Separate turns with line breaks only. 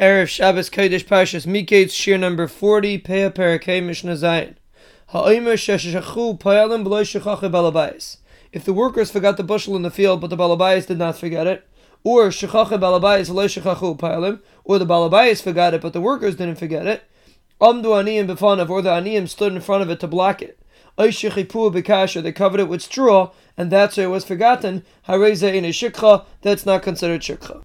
Erev Shabbos Kodesh Parshas Miketz, Shiur number 40, Peah Parakeh Mishnah Zayin. Ha'omer sheshachachu payalim b'loy shechache balabais. If the workers forgot the bushel in the field, but the balabais did not forget it, or shechache balabais v'loy shechachu payalim, or the balabais forgot it, but the workers didn't forget it, amdu aniyim b'fanav, or the aniyim stood in front of it to block it. Oishichipu b'kasha, they covered it with straw, and that's why it was forgotten. Hareza in a shikha, that's not considered shikha.